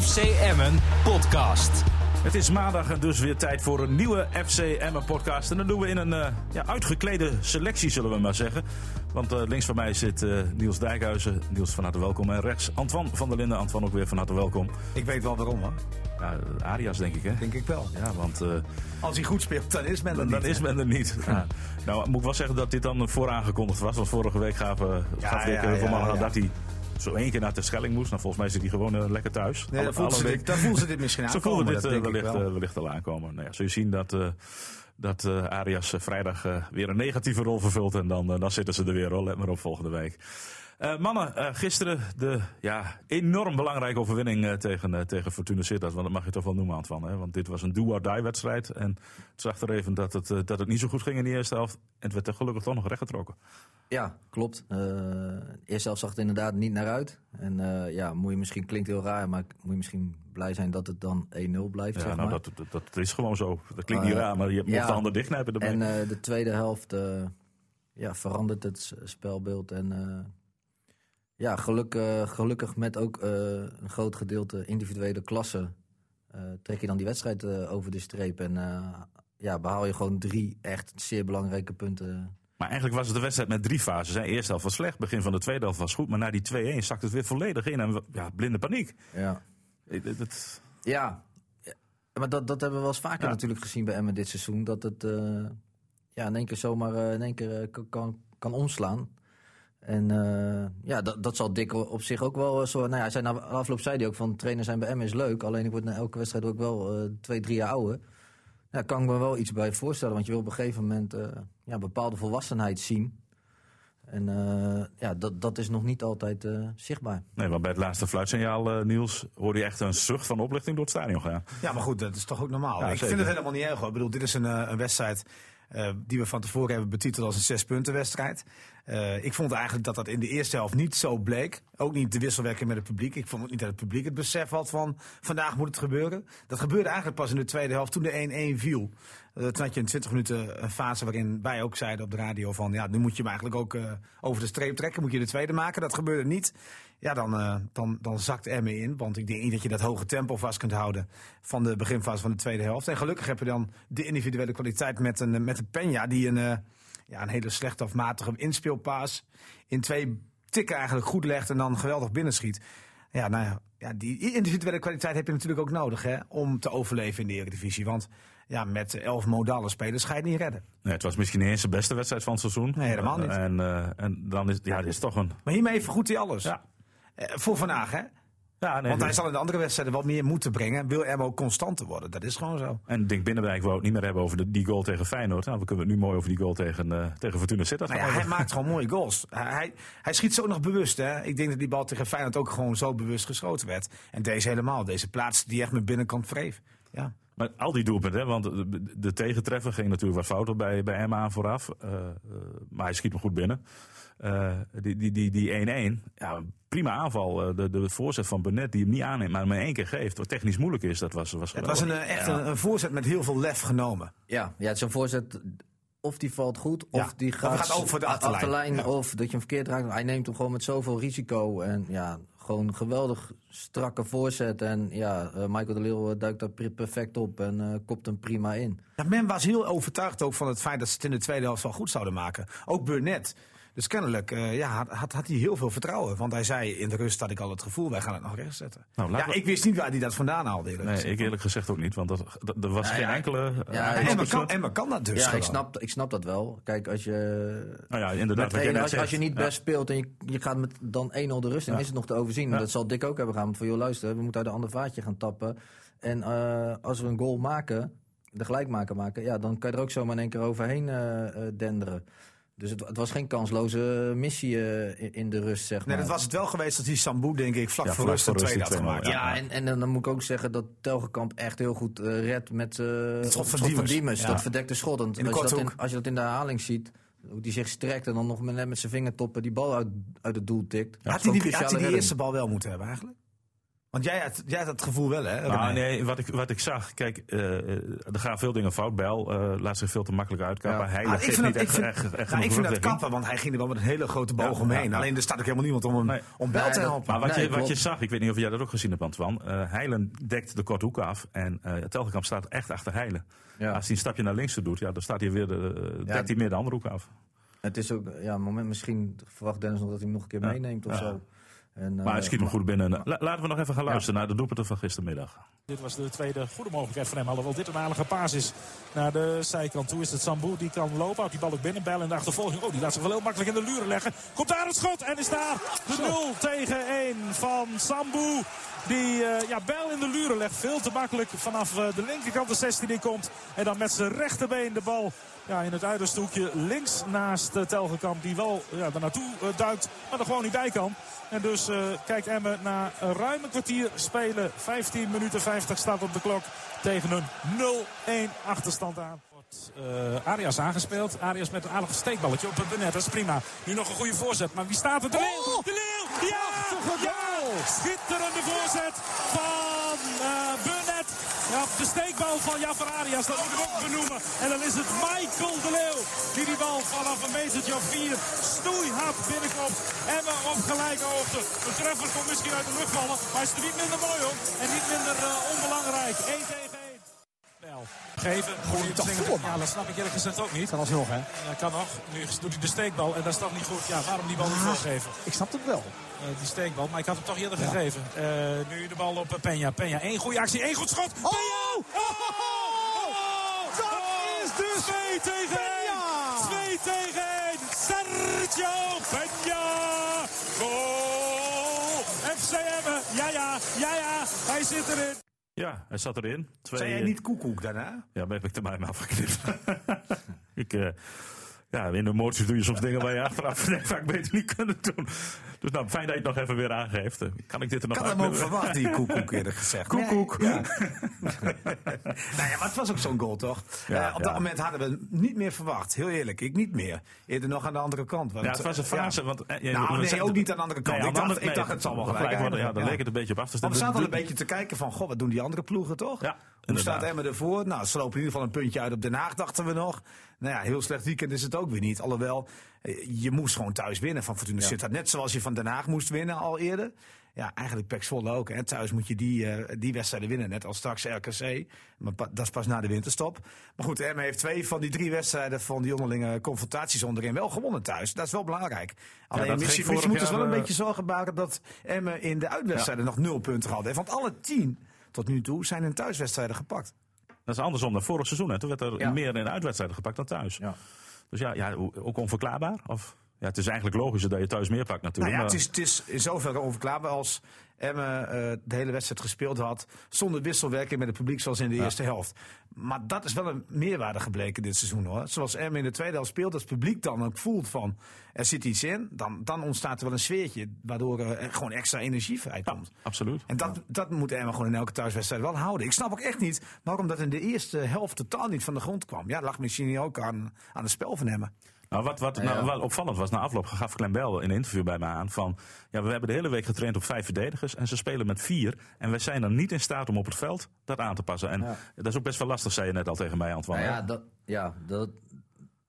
FC Emmen podcast. Het is maandag en dus weer tijd voor een nieuwe FC Emmen podcast. En dat doen we in een uh, ja, uitgeklede selectie, zullen we maar zeggen. Want uh, links van mij zit uh, Niels Dijkhuizen. Niels, van harte welkom. En rechts Antoine van der Linden. Antoine ook weer van harte welkom. Ik weet wel waarom, hoor. Ja, Arias, denk ik, hè? Denk ik wel. Ja, want... Als hij goed speelt, dan is men er dan niet. Dan is men er niet. Ja. Nou, moet ik wel zeggen dat dit dan vooraangekondigd was. Want vorige week gaven, ja, gaf ik ja, ja, ja, dat hij zo één keer naar de Schelling moest. Nou, volgens mij zit hij gewoon uh, lekker thuis. Nee, dan voelt, ze dit, ze misschien aan. Zo voelde dit uh, wellicht, uh, wellicht al aankomen. Nou ja, zul je zien dat, dat Arias vrijdag weer een negatieve rol vervult. En dan, dan zitten ze er weer al. Let maar op volgende week. Mannen, gisteren de ja, enorm belangrijke overwinning tegen, tegen Fortuna Sittard. Want dat mag je toch wel noemen, Antoine. Hè? Want dit was een do-or-die wedstrijd. En het zag er even dat het, dat het niet zo goed ging in de eerste helft. En het werd er gelukkig toch nog rechtgetrokken. Ja, klopt. Uh, eerst zelf zag het inderdaad niet naar uit. En ja, moet je misschien, klinkt heel raar, maar moet je misschien blij zijn dat het dan 1-0 blijft. Ja, zeg nou, maar. dat, dat, dat, is gewoon zo. Dat klinkt niet raar, maar je moet ja, de handen dichtknijpen. En de tweede helft ja, verandert het spelbeeld. En ja, gelukkig, gelukkig met ook een groot gedeelte individuele klasse trek je dan die wedstrijd over de streep. En ja, behaal je gewoon drie echt zeer belangrijke punten. Maar eigenlijk was het een wedstrijd met drie fases. De eerste helft was slecht, begin van de tweede helft was goed. Maar na die 2-1 stak het weer volledig in. En ja, blinde paniek. Ja, het... ja. maar dat, dat hebben we wel eens vaker ja. natuurlijk gezien bij Emmen dit seizoen. Dat het uh, ja, in één keer zomaar uh, in één keer uh, kan, kan omslaan. En ja, dat, dat zal Dick op zich ook wel zo... Nou ja, hij zei, na afloop zei hij ook van trainer zijn bij Emmen is leuk. Alleen ik word na elke wedstrijd ook wel twee, drie jaar ouder. Ja, kan ik me wel iets bij voorstellen. Want je wil op een gegeven moment uh, ja, bepaalde volwassenheid zien. En uh, ja, dat, dat is nog niet altijd uh, zichtbaar. Nee, maar bij het laatste fluitsignaal, Niels, hoorde je echt een zucht van oplichting door het stadion gaan. Ja, maar goed, dat is toch ook normaal. Ja, ik zeker. vind het helemaal niet erg hoor. Ik bedoel, dit is een, een wedstrijd uh, die we van tevoren hebben betiteld als een zespuntenwedstrijd. Uh, ik vond eigenlijk dat dat in de eerste helft niet zo bleek. Ook niet de wisselwerking met het publiek. Ik vond ook niet dat het publiek het besef had van vandaag moet het gebeuren. Dat gebeurde eigenlijk pas in de tweede helft toen de 1-1 viel. Uh, toen had je in 20 minuten een fase waarin wij ook zeiden op de radio van ja, nu moet je hem eigenlijk ook over de streep trekken. Moet je de tweede maken. Dat gebeurde niet. Ja, dan, dan, dan zakt Emmen in. Want ik denk niet dat je dat hoge tempo vast kunt houden van de beginfase van de tweede helft. En gelukkig heb je dan de individuele kwaliteit met een, met een Peña die een, ja, een hele slecht of matige inspeelpaas in twee tikken eigenlijk goed legt en dan geweldig binnenschiet. Ja, nou ja, ja, die individuele kwaliteit heb je natuurlijk ook nodig hè, om te overleven in de Eredivisie. Want ja, met elf modale spelers ga je het niet redden. Nee, het was misschien niet eens de beste wedstrijd van het seizoen. Nee, helemaal niet. En, uh, en dan is ja, dit is toch een... Maar hiermee vergoedt hij alles. Ja. Uh, voor vandaag, hè? Ja, nee, Want hij zal in de andere wedstrijden wat meer moeten brengen. Wil hem ook constanter worden. Dat is gewoon zo. En Dink Binnenwijk wil het niet meer hebben over de, die goal tegen Feyenoord. Nou, we kunnen het nu mooi over die goal tegen, uh, tegen Fortuna Sittard nou ja, Hij maakt gewoon mooie goals. Hij, hij schiet zo nog bewust. Hè? Ik denk dat die bal tegen Feyenoord ook gewoon zo bewust geschoten werd. En deze helemaal. Deze plaats die echt met binnenkant wreef. Ja. Maar al die doelpunten, hè, want de, de tegentreffer ging natuurlijk wat fout op bij, bij Emma vooraf. Uh, uh, maar hij schiet me goed binnen. Uh, die 1-1, ja, prima aanval. De, de voorzet van Burnett die hem niet aanneemt, maar hem in één keer geeft. Wat technisch moeilijk is, dat was, was Het was een, echt ja. een, een, voorzet met heel veel lef genomen. Ja, ja het is een voorzet... Of die valt goed, of ja, die gaat, gaat over de achterlijn. achterlijn ja. Of dat je hem verkeerd raakt. Hij neemt hem gewoon met zoveel risico. En ja, gewoon geweldig strakke voorzet. En ja, Michael de Leeuw duikt daar perfect op en uh, kopt hem prima in. Ja, men was heel overtuigd ook van het feit dat ze het in de tweede helft wel goed zouden maken. Ook Burnett. Dus kennelijk uh, ja, had, had hij heel veel vertrouwen. Want hij zei in de rust had ik al het gevoel, wij gaan het nog rechtzetten. Nou, ja, we... ik wist niet waar hij dat vandaan haalde. Nee, gezegd. ik eerlijk gezegd ook niet. Want dat, dat, er was ja, geen ja, enkele... Ja, en, men kan, en men kan dat dus Ja, ik snap, ik snap dat wel. Kijk, als je... Nou ja, inderdaad. Met, als, als, je niet best speelt en je, je gaat met dan 1-0 de rust in, is het nog te overzien. Dat zal Dick ook hebben gaan. Want voor jou luisteren, we moeten uit een ander vaatje gaan tappen. En uh, als we een goal maken, de gelijkmaker maken, ja, dan kan je er ook zomaar in één keer overheen uh, denderen. Dus het, het, was geen kansloze missie uh, in de rust, zeg maar. Nee, dat was het wel geweest dat die Sambu, denk ik, vlak ja, voor rust een tweede had gemaakt. Ja, ja, en, en dan moet ik ook zeggen dat Telgekamp echt heel goed uh, redt met uh, het schot van Diemers. Van Diemers ja. Dat verdekte schot. Want in de als, je in, als je dat in de herhaling ziet, hoe die zich strekt en dan nog met, met zijn vingertoppen die bal uit, uit het doel tikt. had hij die, had hij die eerste bal wel moeten hebben eigenlijk? Want jij had, jij had het gevoel wel, hè? Nou, nee, wat ik, wat ik zag, kijk, uh, er gaan veel dingen fout. Bijl uh, laat zich veel te makkelijk uitkappen. Ja. Hij ah, ik vind niet dat, echt, ik vind, echt, echt nou, ik vind dat kappen, want hij ging er wel met een hele grote boog ja, omheen. Alleen er staat ook helemaal niemand om hem nee. om Bijl te helpen. Maar wat, nee, je, wat je zag, ik weet niet of jij dat ook gezien hebt, Antoine. Uh, Heilen dekt de korte hoek af en uh, Telgekamp staat echt achter Heilen. Als hij een stapje naar links doet, ja, dan staat hij weer de, dekt hij meer de andere hoek af. Het is ook, ja, een moment misschien verwacht Dennis nog dat hij hem nog een keer meeneemt of zo. En, maar hij eh, schiet hem goed binnen. laten we nog even gaan luisteren naar de doelpunten van gistermiddag. Dit was de tweede goede mogelijkheid voor hem. Alhoewel dit een aardige paas is naar de zijkant toe. Is het Sambu die kan lopen. Houdt die bal ook binnen. Bel in de achtervolging. Oh, die laat zich wel heel makkelijk in de luren leggen. Komt daar het schot. En is daar de 0 tegen 1 van Sambu. Die uh, ja, Bel in de luren legt. Veel te makkelijk vanaf uh, de linkerkant de 16 die komt. En dan met zijn rechterbeen de bal ja, in het uiterste hoekje links naast uh, Telgekamp. Die wel ja, daar naartoe duikt, maar er gewoon niet bij kan. En dus uh, kijkt Emmen na een ruime kwartier spelen. 15 minuten 50 staat op de klok tegen een 0-1 achterstand aan. Uh, Arias aangespeeld. Arias met een aardig steekballetje op het benet. Dat is prima. Nu nog een goede voorzet. Maar wie staat er? De Leeuw! Oh! De Leeuw! Ja! ja! Schitterende voorzet van uh. Ja, de steekbal van Jafar Arias, dat moet ik ook benoemen. En dan is het Michael de Leeuw die die bal vanaf een metertje of vier stoeihard binnenkomt. En we op gelijke hoogte. De treffer komt misschien uit de lucht vallen, maar hij is er niet minder mooi hoor. En niet minder uh, onbelangrijk. 1 tegen 1. Bel. Geven. Goeie toch voor, Ja, dat snap ik eerlijk gezegd ook niet. Kan alsnog, hè? Ja, kan nog. Nu doet hij de steekbal en dat is toch niet goed. Ja, waarom die bal niet voorgeven? Ik snap het wel. Uh, die steekbal, maar ik had hem toch eerder ja. gegeven. Uh, nu de bal op Peña. Peña, één goede actie, één goed schot. Oh! Oh! oh! oh! Dat is dus 2 tegen 1. 2 tegen 1. Sergio Peña. Goal. FCM. Ja, ja, ja, ja. Hij zit erin. Ja, hij zat erin. Twee, Zei jij niet koekoek daarna? Ja, maar heb ik er mij afgeknipt. ik, uh, ja, in de emoties doe je soms dingen waar je achteraf vaak beter niet kunnen doen. Dus nou, fijn dat je het nog even weer aangeeft. Kan ik dit er nog had hem ook verwacht, die koekoek eerder gezegd. Koekoek. Nee, ja. nou ja, maar het was ook zo'n goal, toch? Ja, uh, op dat moment hadden we niet meer verwacht. Heel eerlijk, ik niet meer. Eerder nog aan de andere kant. Want, ja, het was een fase. Ja. Want, uh, nou, nee, ook niet aan de andere kant. Nee, ik, dacht, andere, ik dacht, het zal wel gelijk worden. Ja, daar leek het een beetje op af te stemmen. we zaten al een beetje te kijken van, goh, wat doen die andere ploegen, toch? Ja. Hoe staat Emmen ervoor? Nou, ze lopen in ieder geval een puntje uit op Den Haag, dachten we nog. Nou ja, heel slecht weekend is het ook weer niet. Alhoewel, je moest gewoon thuis winnen van Fortuna ja. Sittard. Net zoals je van Den Haag moest winnen al eerder. Ja, eigenlijk Pek Zwolle ook. Hè. Thuis moet je die, uh, die wedstrijden winnen, net als straks RKC. Maar dat is pas na de winterstop. Maar goed, Emmen heeft twee van die drie wedstrijden van die onderlinge confrontaties onderin wel gewonnen thuis. Dat is wel belangrijk. Alleen ja, misschien, moeten ze wel een beetje zorgen maken dat Emmen in de uitwedstrijden nog nul punten hadden. Want alle tien tot nu toe zijn hun thuiswedstrijden gepakt. Dat is andersom dan vorig seizoen. Hè. Toen werd er ja. meer in uitwedstrijden gepakt dan thuis. Dus ja, ja, ook onverklaarbaar? Of? Ja, het is eigenlijk logischer dat je thuis meer pakt natuurlijk. Nou ja, het, is, het is in zoverre onverklaarbaar als Emmen uh, de hele wedstrijd gespeeld had. Zonder wisselwerking met het publiek zoals in de ja. eerste helft. Maar dat is wel een meerwaarde gebleken dit seizoen hoor. Zoals Emmen in de tweede helft speelt, als het publiek dan ook voelt van er zit iets in. Dan, dan ontstaat er wel een sfeertje waardoor er gewoon extra energie vrijkomt. Ja, absoluut. En dat, dat moet Emmen gewoon in elke thuiswedstrijd wel houden. Ik snap ook echt niet waarom dat in de eerste helft totaal niet van de grond kwam. Ja, lag misschien ook aan, aan het spel van Emmen. Nou, wat, wat nou, wel opvallend was, na afloop gaf Clem Bell in een interview bij me aan van... Ja, we hebben de hele week getraind op vijf verdedigers en ze spelen met vier. En wij zijn dan niet in staat om op het veld dat aan te passen. En ja. dat is ook best wel lastig, zei je net al tegen mij, Antoine. Nou ja, dat, ja, dat,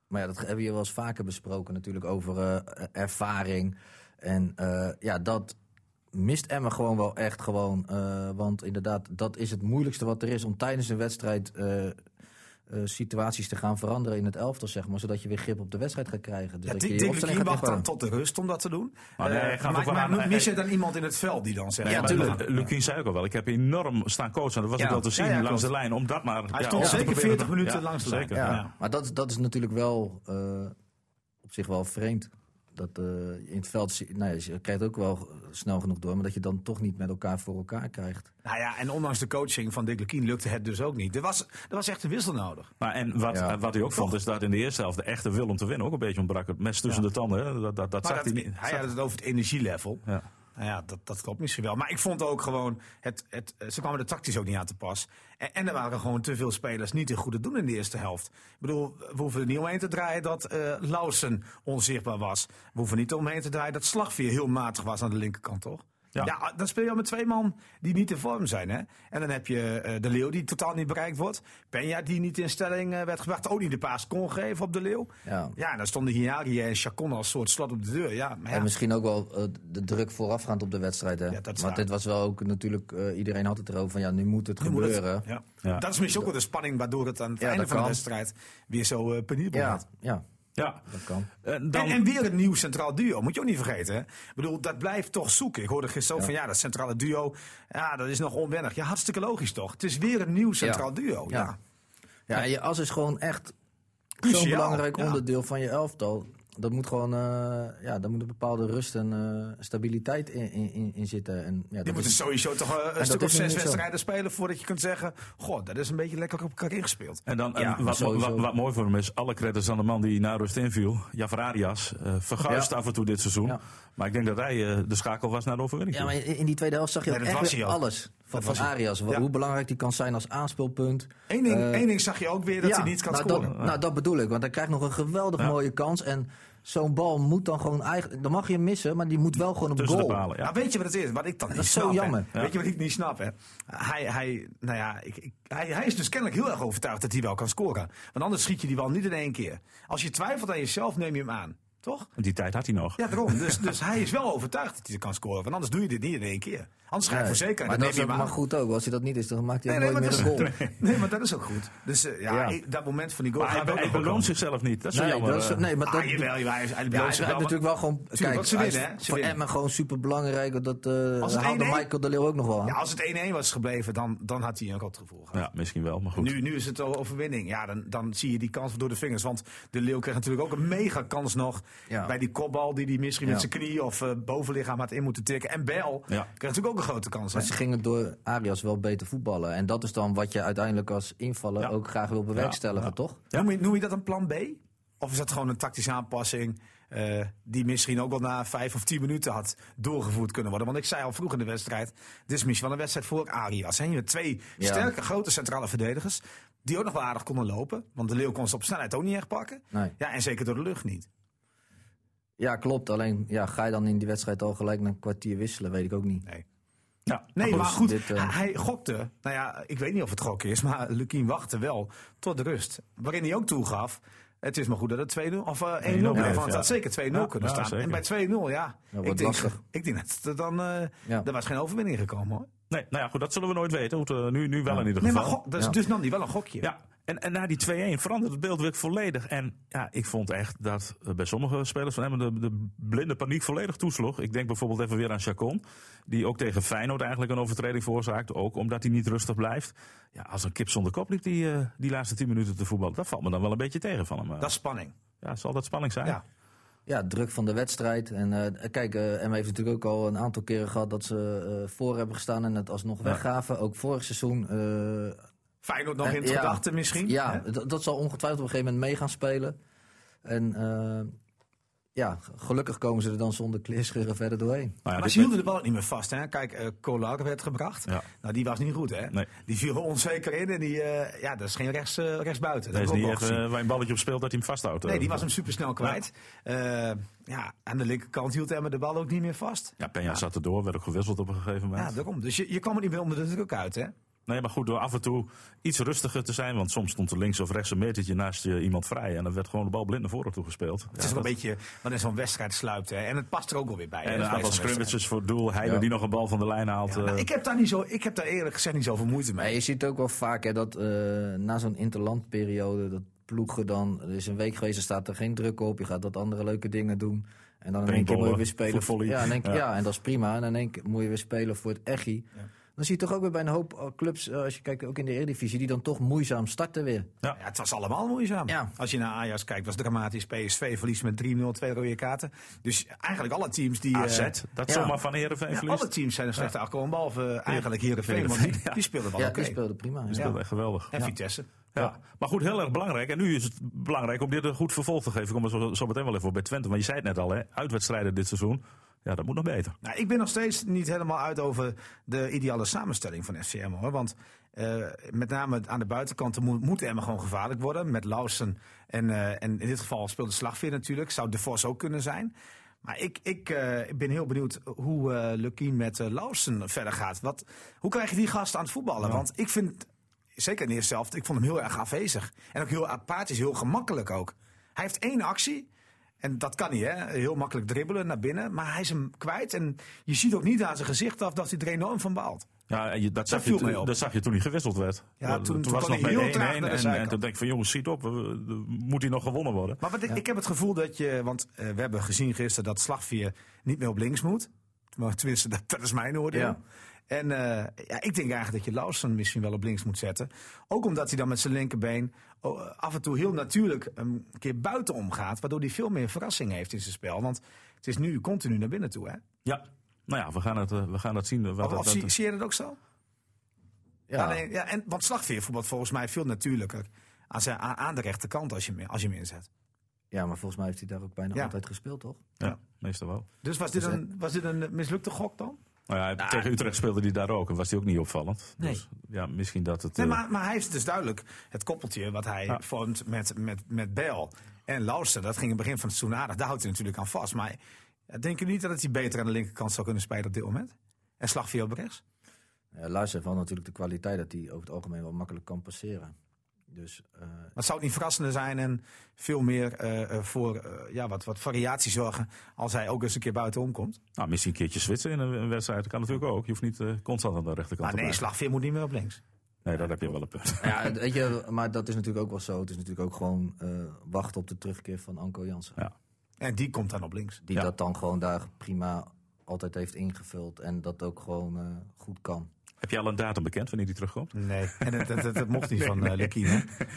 maar ja, dat hebben we wel eens vaker besproken natuurlijk over uh, ervaring. En uh, ja, dat mist Emma gewoon wel echt gewoon. Uh, want inderdaad, dat is het moeilijkste wat er is om tijdens een wedstrijd uh, situaties te gaan veranderen in het elftal, zeg maar, zodat je weer grip op de wedstrijd gaat krijgen. Dus ja, dat je Dick wacht dan tot de rust om dat te doen. Maar, nee, uh, maar, maar, maar mis je dan iemand in het veld die dan zegt? Ja, natuurlijk. Lukien zei ook al wel, ik heb enorm staan coachen, dat was ja. ook wel te zien ja, ja, langs de lijn, om dat maar... Hij stond zeker 40 minuten langs de lijn. Ja. Maar dat, dat is natuurlijk wel uh, op zich wel vreemd dat uh, in het veld, nou, je krijgt ook wel snel genoeg door, maar dat je dan toch niet met elkaar voor elkaar krijgt. Nou ja, en ondanks de coaching van Dick Lukien lukte het dus ook niet. Er was, er was echt een wissel nodig. Maar en wat, ja. wat hij ook vond, is dat in de eerste helft de echte wil om te winnen ook een beetje ontbrak. Het mes tussen ja. de tanden, hè? dat, dat, dat zag hij niet. Hij had het over het energielevel. Ja. Nou ja, dat, dat klopt misschien wel. Maar ik vond ook gewoon, het, het, ze kwamen er tactisch ook niet aan te pas. En, en, er waren gewoon te veel spelers niet in goede doen in de eerste helft. Ik bedoel, we hoeven er niet omheen te draaien dat uh, onzichtbaar was. We hoeven niet omheen te draaien dat Slagveer heel matig was aan de linkerkant, toch? Ja. ja. dan speel je al met twee man die niet in vorm zijn. Hè? En dan heb je uh, de Leeuw die totaal niet bereikt wordt. Penja die niet in stelling uh, werd gebracht. Ook niet de paas kon geven op de Leeuw. Ja, ja dan stonden Hiari en Chacon als soort slot op de deur. Ja, maar ja. En misschien ook wel uh, de druk voorafgaand op de wedstrijd. Hè? Ja, Want dit was wel ook natuurlijk, iedereen had het erover van ja, nu moet het gebeuren. Het, ja. Ja. Dat is misschien ook wel de spanning waardoor het aan het einde van de wedstrijd weer zo uh, penibel gaat. Ja, ja, dat kan. En, dan... en, weer een nieuw centraal duo, moet je ook niet vergeten. Hè? Ik bedoel, dat blijft toch zoeken. Ik hoorde gisteren ook van ja, dat centrale duo, ja, dat is nog onwennig. Ja, hartstikke logisch toch? Het is weer een nieuw centraal duo. Ja, ja. ja. je as is gewoon echt zo'n belangrijk onderdeel van je elftal dat moet gewoon, uh, ja, daar moet een bepaalde rust en uh, stabiliteit in, in, in, zitten. En, ja, je moet is, sowieso toch een stuk of zes wedstrijden spelen voordat je kunt zeggen, goh, dat is een beetje lekker op elkaar ingespeeld. En dan, ja, wat, wat, wat, mooi voor hem is, alle credits aan de man die na rust inviel, Jafar Arias, verguist af en toe dit seizoen. Maar ik denk dat hij de schakel was naar de overwinning. Ja, maar in die tweede helft zag je nee, ook echt alles van, van Arias. Hoe belangrijk die kan zijn als aanspeelpunt. Eén ding, één ding zag je ook weer, dat hij niet kan nou, scoren. Dat, nou, dat bedoel ik, want hij krijgt nog een geweldig mooie kans. En zo'n bal moet dan gewoon eigenlijk. Dan mag je hem missen, maar die moet wel gewoon op goal. Balen, ja. weet je wat het is? Wat ik dan dat niet is snap, zo jammer. Weet je wat ik niet snap? Hè? Hij, hij, nou ja, ik, ik, hij, hij is dus kennelijk heel erg overtuigd dat hij wel kan scoren. Want anders schiet je die bal niet in één keer. Als je twijfelt aan jezelf, neem je hem aan. Toch? Die tijd had hij nog. Ja, daarom. Dus, dus hij is wel overtuigd dat hij kan scoren. Want anders doe je dit niet in één keer. Anders ga je voor zeker. Maar dat is maar goed ook. Als hij dat niet is, dan maakt hij nee, nooit meer een goal. Nee, maar dat is ook goed. Dus uh, ja, ja. dat moment van die goal. Maar hij, hij beloont zichzelf niet. Dat is nee, jammer. Dat is, nee, maar ah, dat, jawel, jawel, hij, hij, ja, hij, natuurlijk wel gewoon... Kijk, wat ze winnen, hè? Voor Emmen gewoon super belangrijk. Dat uh, haalde Michael de Leeuw ook nog wel aan. Ja, als het 1-1 was gebleven, dan, dan had hij een rotgevoel gehad. Ja, misschien wel, maar goed. Nu, nu is het al overwinning. Ja, dan, dan zie je die kans door de vingers. Want de Leeuw kreeg natuurlijk ook een mega kans nog bij die kopbal die hij misschien met zijn knie of uh, bovenlichaam had in moeten tikken. En Bel kreeg natuurlijk ook een grote kans. Maar ze gingen door Arias wel beter voetballen. En dat is dan wat je uiteindelijk als invaller ook graag wil bewerkstelligen, toch? Ja, noem, je, noem je dat een plan B? Of is dat gewoon een tactische aanpassing uh, die misschien ook wel na vijf of tien minuten had doorgevoerd kunnen worden? Want ik zei al vroeg in de wedstrijd, dit is misschien wel een wedstrijd voor Arias. En je hebt twee sterke, grote centrale verdedigers die ook nog wel aardig konden lopen. Want de Leeuw kon ze op snelheid ook niet echt pakken. Nee. Ja, en zeker door de lucht niet. Ja, klopt. Alleen ja, ga je dan in die wedstrijd al gelijk een kwartier wisselen, weet ik ook niet. Nee. Ja, nee, maar goed, uh... hij gokte. Nou ja, ik weet niet of het gok is, maar Lukien wachtte wel tot de rust. Waarin hij ook toegaf. Het is maar goed dat het 2-0 of uh, 1-0 bleef. Want het had zeker 2-0 ja, kunnen staan. En bij 2-0, ja. ik, denk, ik denk dat er dan. Uh, Er was geen overwinning gekomen hoor. Nee, nou ja, goed, dat zullen we nooit weten. Goed, nu, nu wel in ieder geval. Nee, maar dus, dus nam hij wel een gokje. Ja, en, en na die 2-1 veranderde het beeld weer volledig. En ja, ik vond echt dat bij sommige spelers van hem de, de blinde paniek volledig toesloeg. Ik denk bijvoorbeeld even weer aan Chacon. Die ook tegen Feyenoord eigenlijk een overtreding veroorzaakt. Ook omdat hij niet rustig blijft. Ja, als een kip zonder kop liep die, uh, die laatste 10 minuten te voetballen. Dat valt me dan wel een beetje tegen van hem. Dat is spanning. Ja, zal dat spanning zijn? Ja. Ja, druk van de wedstrijd. En uh, kijk, uh, M heeft natuurlijk ook al een aantal keren gehad dat ze uh, voor hebben gestaan en het alsnog ja. weggaven. Ook vorig seizoen Feyenoord nog in het gedachten misschien. Ja, dat, zal ongetwijfeld op een gegeven moment mee gaan spelen. En ja, gelukkig komen ze er dan zonder kleerscheuren verder doorheen. Nou ja, maar ze hielden de bal ook niet meer vast. Hè? Kijk, uh, Kolar werd gebracht. Ja. Nou, die was niet goed. Hè? Nee. Die viel onzeker in en die, uh, ja, dat is geen rechts, uh, rechtsbuiten. Dat is niet echt waar een balletje op speelt dat hij hem vasthoudt. Nee, die was hem supersnel kwijt. Ja. ja, aan de linkerkant hield hij de bal ook niet meer vast. Ja, Penja zat erdoor, werd ook gewisseld op een gegeven moment. Ja, daarom. Dus je, je kwam er niet meer onder de druk uit, hè? Nee, maar goed, door af en toe iets rustiger te zijn. Want soms stond er links of rechts een metertje naast je iemand vrij. En dan werd gewoon de bal blind naar voren toe gespeeld. Het is wel een beetje wanneer zo'n wedstrijd sluipt. Hè. En het past er ook wel weer bij. En een aantal scrimmages voor het doel. Heide ja. die nog een bal van de lijn haalt. Ja, nou, ik, heb daar niet zo, ik heb daar eerlijk gezegd niet zoveel moeite mee. Je ziet ook wel vaak hè, dat uh, na zo'n interlandperiode... dat ploegen dan... Er is een week geweest, er staat er geen druk op. Je gaat wat andere leuke dingen doen. En dan in één keer moet je weer spelen. Voor ja, en, ja. ja, en dat is prima. En dan in één keer moet je weer spelen voor het Echi. Ja. Dan zie je toch ook weer bij een hoop eh, clubs, eh, als je kijkt ook in de Eredivisie, die dan toch moeizam starten weer. Ja, ja het was allemaal moeizaam. Ja. Als je naar Ajax kijkt, was dramatisch. PSV verliest met 3-0, twee rode kaarten. Dus eigenlijk alle teams die... AZ, uh, dat ja. zomaar van Heerenveen ja, verliest. Alle teams zijn er slecht afgekomen, behalve eigenlijk Heerenveen. Want die, die speelden wel oké. Okay. die speelden prima. Die speelden echt geweldig. En Vitesse. Ja. maar goed, heel erg belangrijk. En nu is het belangrijk om dit een goed vervolg te geven. Ik kom er zo, zo meteen wel even op bij Twente. Want je zei het net al, hè, uitwedstrijden dit seizoen. Ja, dat moet nog beter. Nou, ik ben nog steeds niet helemaal uit over de ideale samenstelling van FCM. Hoor. Want uh, met name aan de buitenkanten moet, moet Emmen gewoon gevaarlijk worden. Met Lausen en, uh, en in dit geval speelt de slagveer natuurlijk. Zou De Vos ook kunnen zijn. Maar ik, ik uh, ben heel benieuwd hoe uh, Lukien met uh, verder gaat. Wat, hoe krijg je die gast aan het voetballen? Ja. Want ik vind, zeker in de eerste helft, ik vond hem heel erg afwezig. En ook heel apathisch, heel gemakkelijk ook. Hij heeft één actie. En dat kan hij, hè? heel makkelijk dribbelen naar binnen. Maar hij is hem kwijt. En je ziet ook niet aan zijn gezicht af dat hij er enorm van baalt. Ja, dat, dat, zag je, dat zag je toen hij gewisseld werd. Ja, toen, toen, toen was het nog 1-1. En, en, toen denk ik van jongens, schiet op. Moet hij nog gewonnen worden? Maar wat, ja. ik heb het gevoel dat je... Want uh, we hebben gezien gisteren dat Slagvier niet meer op links moet. Maar tenminste, dat, dat is mijn oordeel. Ja. En uh, ja, ik denk eigenlijk dat je Lawson misschien wel op links moet zetten. Ook omdat hij dan met zijn linkerbeen af en toe heel natuurlijk een keer buiten omgaat. Waardoor hij veel meer verrassing heeft in zijn spel. Want het is nu continu naar binnen toe, hè? Ja, nou ja, we gaan het, we gaan het zien. Wat, of, of zie, zie, je dat ook zo? Ja. Alleen, ja en, want slagveervoetbal volgens mij veel natuurlijker aan, zijn, aan de rechterkant als je, als je hem inzet. Ja, maar volgens mij heeft hij daar ook bijna ja. altijd gespeeld, toch? Ja, meestal wel. Dus was dit, een, was dit een mislukte gok dan? Nou ja, nou, tegen Utrecht speelde hij daar ook en was hij ook niet opvallend. Nee. Dus ja, misschien dat het... Nee, maar, maar hij heeft dus duidelijk het koppeltje wat hij ja. vormt met, met, met Bel en Lauster. Dat ging in het begin van het seizoen aardig. Daar houdt hij natuurlijk aan vast. Maar denk je niet dat hij beter aan de linkerkant zou kunnen spelen op dit moment? En Slagveld op rechts? Ja, Lars heeft wel natuurlijk de kwaliteit dat hij over het algemeen wel makkelijk kan passeren. Dus, uh, maar zou het niet verrassender zijn en veel meer uh, voor uh, ja, wat, wat variatie zorgen als hij ook eens een keer buitenom komt? Nou, misschien een keertje switchen in een, een wedstrijd. Dat kan natuurlijk ook. Je hoeft niet constant aan de rechterkant maar nee, slagveer moet niet meer op links. Nee, dat heb je wel een punt. Ja, weet je, maar dat is natuurlijk ook wel zo. Het is natuurlijk ook gewoon wachten op de terugkeer van Anko Jansen. Ja. En die komt dan op links. Die ja. dat dan gewoon daar prima altijd heeft ingevuld en dat ook gewoon goed kan. Heb je al een datum bekend wanneer die terugkomt? Nee, en dat, dat, dat mocht niet van uh, Lucky.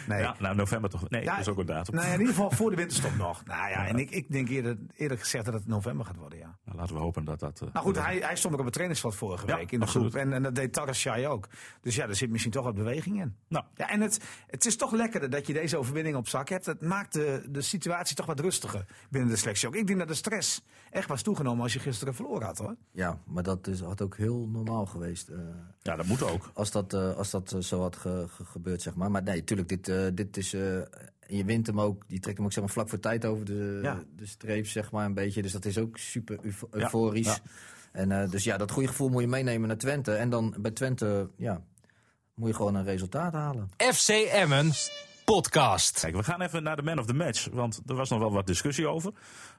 Nee. Ja, nou november toch? Nee, ja, dat is ook een datum. Nou ja, in ieder geval voor de winterstop nog. Nou ja, en ik, ik denk eerder, eerder gezegd dat het november gaat worden, ja. Nou, laten we hopen dat dat... Uh, nou goed, hij, hij stond ook op het trainingsveld vorige week in de absoluut. groep. En, en dat deed Tarashai ook. Dus ja, er zit misschien toch wat beweging in. Nou. Ja, en het, het is toch lekkerder dat je deze overwinning op zak hebt. Het maakt de, de situatie toch wat rustiger binnen de selectie ook. Ik denk dat de stress echt was toegenomen als je gisteren verloren had, hoor. Ja, maar dat is, had ook heel normaal geweest. Uh, ja, dat moet ook als dat, uh, als dat uh, zo had ge, ge, gebeurd, zeg maar. Maar nee, natuurlijk, dit, uh, dit is... je wint hem ook, je trekt hem ook zeg maar, vlak voor tijd over de, ja. de streep, zeg maar, een beetje. Dus dat is ook super euforisch. Ja, ja. En dus ja, dat goede gevoel moet je meenemen naar Twente. En dan bij Twente, ja, moet je gewoon een resultaat halen. FC Emmen podcast. Kijk, we gaan even naar de man of the match. Want er was nog wel wat discussie over.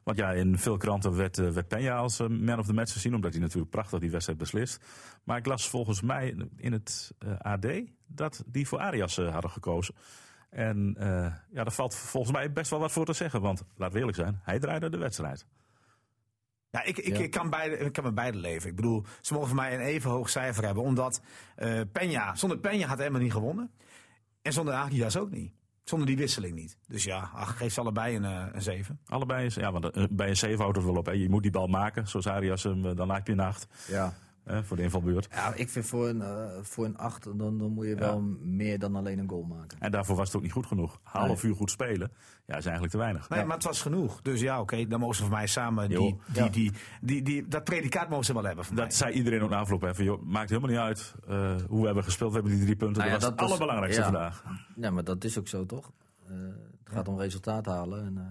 Want ja, in veel kranten werd, uh, werd Peña als uh, man of the match gezien. Omdat hij natuurlijk prachtig die wedstrijd beslist. Maar ik las volgens mij in het uh, AD dat die voor Arias hadden gekozen. En ja, daar valt volgens mij best wel wat voor te zeggen. Want laat we eerlijk zijn, hij draaide de wedstrijd. Ja, ik, ik, ja. ik, kan beide, ik kan met beide leven. Ik bedoel, ze mogen voor mij een even hoog cijfer hebben. Omdat Peña, zonder Peña had hij helemaal niet gewonnen. En zonder Agias ook niet. Zonder die wisseling niet. Dus ja, ach, geef ze allebei een, uh, een 7. Allebei, ja, want uh, bij een 7 houdt het wel op. Hè. Je moet die bal maken, zoals Arias hem, uh, dan heb je een 8. Ja. Voor de invalbeurt. Ja, ik vind voor een, voor een 8, dan, dan moet je wel ja. meer dan alleen een goal maken. En daarvoor was het ook niet goed genoeg. Half nee. uur goed spelen, ja, is eigenlijk te weinig. Nee, ja. maar het was genoeg. Dus ja, oké, okay, dan mogen ze voor mij samen die, die, die, die, die, die, dat predicaat mogen ze wel hebben. Dat mij. zei iedereen ook na afloop. Hè, van, joh, maakt helemaal niet uit hoe we hebben gespeeld. We hebben die drie punten. Nou dat was het allerbelangrijkste ja. vandaag. Ja, maar dat is ook zo, toch? Uh, het gaat om resultaat halen. En uh,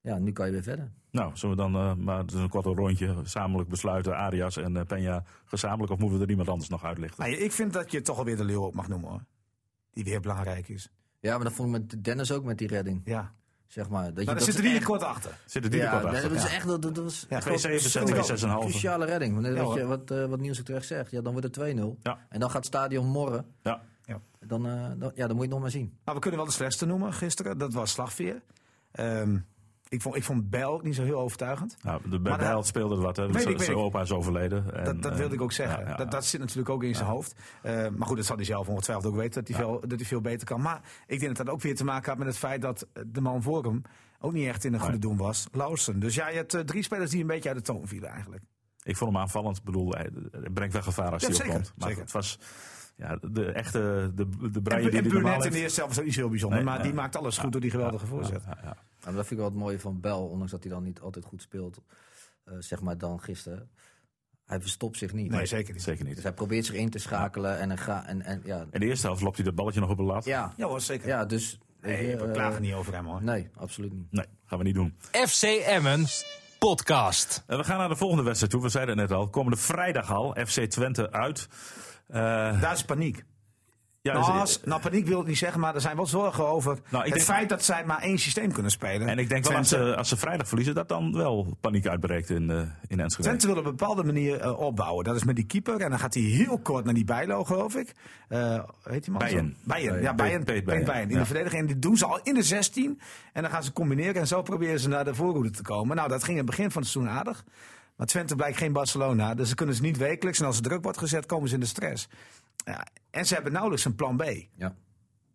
ja, nu kan je weer verder. Nou, zullen we dan uh, maar dus een korte rondje gezamenlijk besluiten, Arias en uh, Peña gezamenlijk, of moeten we er iemand anders nog uitlichten? Nou, ik vind dat je toch alweer de leeuw op mag noemen hoor. Die weer belangrijk is. Ja, maar dat vond ik met Dennis ook met die redding. Ja. Zeg maar. Dat maar je, daar zitten die er kort achter. Zitten die er kort achter. Dat is echt dat, dat was ja, 2,7, 2,6,5. Een cruciale redding. Ja, wat, je, wat, uh, wat Niels ook terecht zegt, ja, dan wordt het 2-0. Ja. En dan gaat het stadion morren. Ja. Ja. Dan, uh, dan, ja, dan moet je het nog maar zien. Nou, we kunnen wel de slechtste noemen gisteren. Dat was Slagveer. Um, ik vond, ik vond Bijl niet zo heel overtuigend. Nou, de maar Bijl speelde wat. Hè. Weet weet zijn opa is overleden. En, dat, dat wilde ik ook zeggen. Ja, ja, dat, dat, zit natuurlijk ook in zijn hoofd. Uh, maar goed, dat zal hij zelf ongetwijfeld ook weten. Dat hij, veel, dat hij veel beter kan. Maar ik denk dat dat ook weer te maken had met het feit dat de man voor hem ook niet echt in een goede doen was. Lausen. Dus ja, je hebt uh, drie spelers die een beetje uit de toon vielen eigenlijk. Ik vond hem aanvallend. Ik bedoel, hij brengt wel gevaar als hij zeker, opkomt. Maar zeker. het was... Ja, de echte de, de en, die en die Burnett in de eerste zelf is niet heel bijzonder. Nee, maar die maakt alles goed door die geweldige voorzet. Ja, ja, dat vind ik wel het mooie van Bel, ondanks dat hij dan niet altijd goed speelt. Uh, zeg maar dan gisteren. Hij verstopt zich niet. Nee, zeker niet. Zeker niet. Dus hij probeert zich in te schakelen. En, ga, en, en, ja. In de eerste helft loopt hij dat balletje nog op de lat. Ja, ja hoor, zeker. Ja, dus, nee, we uh, klagen niet over hem hoor. Nee, absoluut niet. Nee, gaan we niet doen. FC Emmen podcast. we gaan naar de volgende wedstrijd toe. We zeiden het net al. Komende vrijdag al. FC Twente uit. Daar is paniek. Ja, nou, als, nou, paniek wil ik niet zeggen, maar er zijn wel zorgen over nou, het feit dat zij maar één systeem kunnen spelen. En ik denk wel als ze, als ze vrijdag verliezen, dat dan wel paniek uitbreekt in, uh, in Enschede. Twente wil op een bepaalde manier uh, opbouwen. Dat is met die keeper. En dan gaat hij heel kort naar die Bijlo, geloof ik. Uh, heet die man? Bijen. Bijen, ja, Bijen. Bijen. In de verdediging. En die doen ze al in de 16. En dan gaan ze combineren en zo proberen ze naar de voorhoede te komen. Nou, dat ging in het begin van het seizoen aardig. Maar Twente blijkt geen Barcelona. Dus ze kunnen ze niet wekelijks. En als er druk wordt gezet, komen ze in de stress. Ja, en ze hebben nauwelijks een plan B. Ja.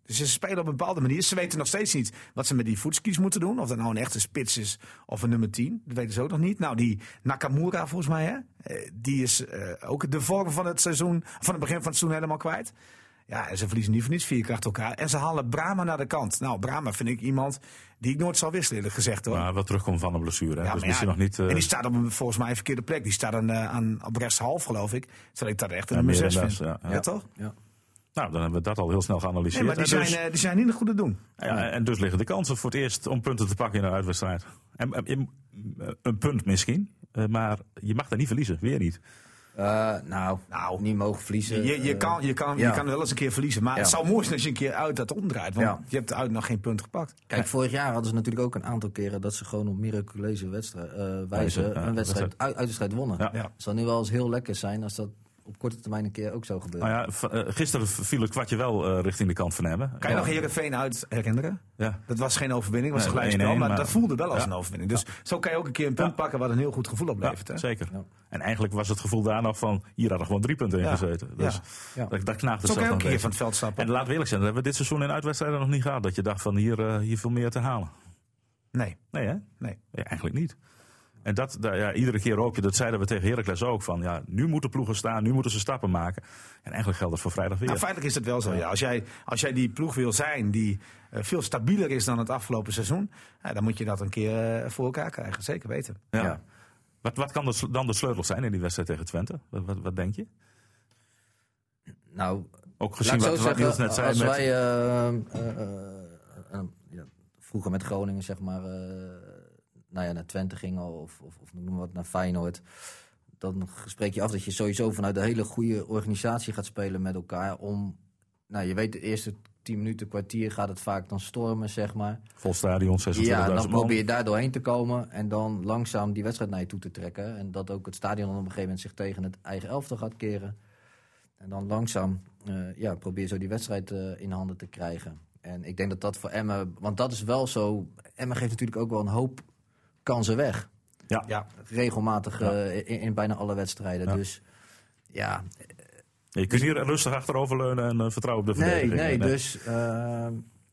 Dus ze spelen op een bepaalde manier. Ze weten nog steeds niet wat ze met die voetskies moeten doen. Of dat nou een echte spits is of een nummer 10. Dat weten ze ook nog niet. Nou, die Nakamura volgens mij, hè? Eh, die is uh, ook de vorm van het seizoen, van het begin van het seizoen helemaal kwijt. Ja, en ze verliezen niet voor niets vier keer elkaar. En ze halen Brahma naar de kant. Nou, Brahma vind ik iemand die ik nooit zal wisselen, eerlijk gezegd hoor. Maar wat terugkomt van een blessure. Hè? Ja, dus misschien nog niet, uh... En die staat op een, volgens mij een verkeerde plek. Die staat aan, aan, op rechtshalf, geloof ik. Terwijl ik dat echt een nummer 6 vind. Ja, ja. toch? Ja. Nou, dan hebben we dat al heel snel geanalyseerd. Nee, maar die, zijn, dus, uh, die zijn niet goed te doen. Ja, en dus liggen de kansen voor het eerst om punten te pakken in een uitwedstrijd. En, en, een punt misschien, uh, maar je mag daar niet verliezen, weer niet. Uh, nou, nou, niet mogen verliezen. Je, je, kan, je, kan, ja. je kan wel eens een keer verliezen. Maar ja. het zou mooi zijn als je een keer uit dat omdraait. Want ja. je hebt uit nog geen punt gepakt. Kijk, vorig jaar hadden ze natuurlijk ook een aantal keren dat ze gewoon op miraculeuze wedstrijd, uh, wijze een wedstrijd, uit, uitwedstrijd wonnen. Het zou nu wel eens heel lekker zijn als dat op korte termijn een keer ook zo gebeuren. Nou ja, uh, gisteren viel het kwartje wel uh, richting de kant van hem. Kan je nog Heerenveen uit herinneren? Ja. Dat was geen overwinning, was nee, een gelijkspel, maar, maar, dat voelde wel als ja. een overwinning. Dus zo kan je ook een keer een punt pakken wat een heel goed gevoel oplevert. Hè? Zeker. En eigenlijk was het gevoel daar nog van, hier hadden gewoon drie punten in gezeten. Dus dat, dat knaagde Zo kan je ook een keer van het veld stappen. En laten we eerlijk zijn, dat hebben we dit seizoen in uitwedstrijden nog niet gehad. Dat je dacht van, hier, uh, hier veel meer te halen. Nee. Nee hè? Nee. eigenlijk niet. En dat, ja, iedere keer hoop je, dat zeiden we tegen Heracles ook, van ja, nu moeten ploegen staan, nu moeten ze stappen maken. En eigenlijk geldt dat voor vrijdag weer. Nou, feitelijk is het wel zo, ja. Als jij, als jij die ploeg wil zijn die uh, veel stabieler is dan het afgelopen seizoen, ja, dan moet je dat een keer uh, voor elkaar krijgen, zeker weten. Ja. ja. Wat, wat kan dan de sleutel zijn in die wedstrijd tegen Twente? Wat, wat, wat denk je? Nou, ook gezien wat, wat Niels net zei. Als met... wij uh, ja, vroeger met Groningen, zeg maar nou ja, naar Twente ging of, of, of noem maar wat, naar Feyenoord. Dan spreek je af dat je sowieso vanuit een hele goede organisatie gaat spelen met elkaar. Om, nou je weet, de eerste tien minuten, kwartier gaat het vaak dan stormen, zeg maar. Vol stadion, 26.000 Ja, dan probeer je daar doorheen te komen en dan langzaam die wedstrijd naar je toe te trekken. En dat ook het stadion op een gegeven moment zich tegen het eigen elftal gaat keren. En dan langzaam uh, ja, probeer zo die wedstrijd uh, in handen te krijgen. En ik denk dat dat voor Emmen, want dat is wel zo. Emmen geeft natuurlijk ook wel een hoop kansen weg. Ja. ja. Regelmatig uh, in, in, bijna alle wedstrijden. Ja. Dus ja. Je kunt hier rustig achteroverleunen en uh, vertrouwen op de verdediging. Nee, nee, dus... Uh,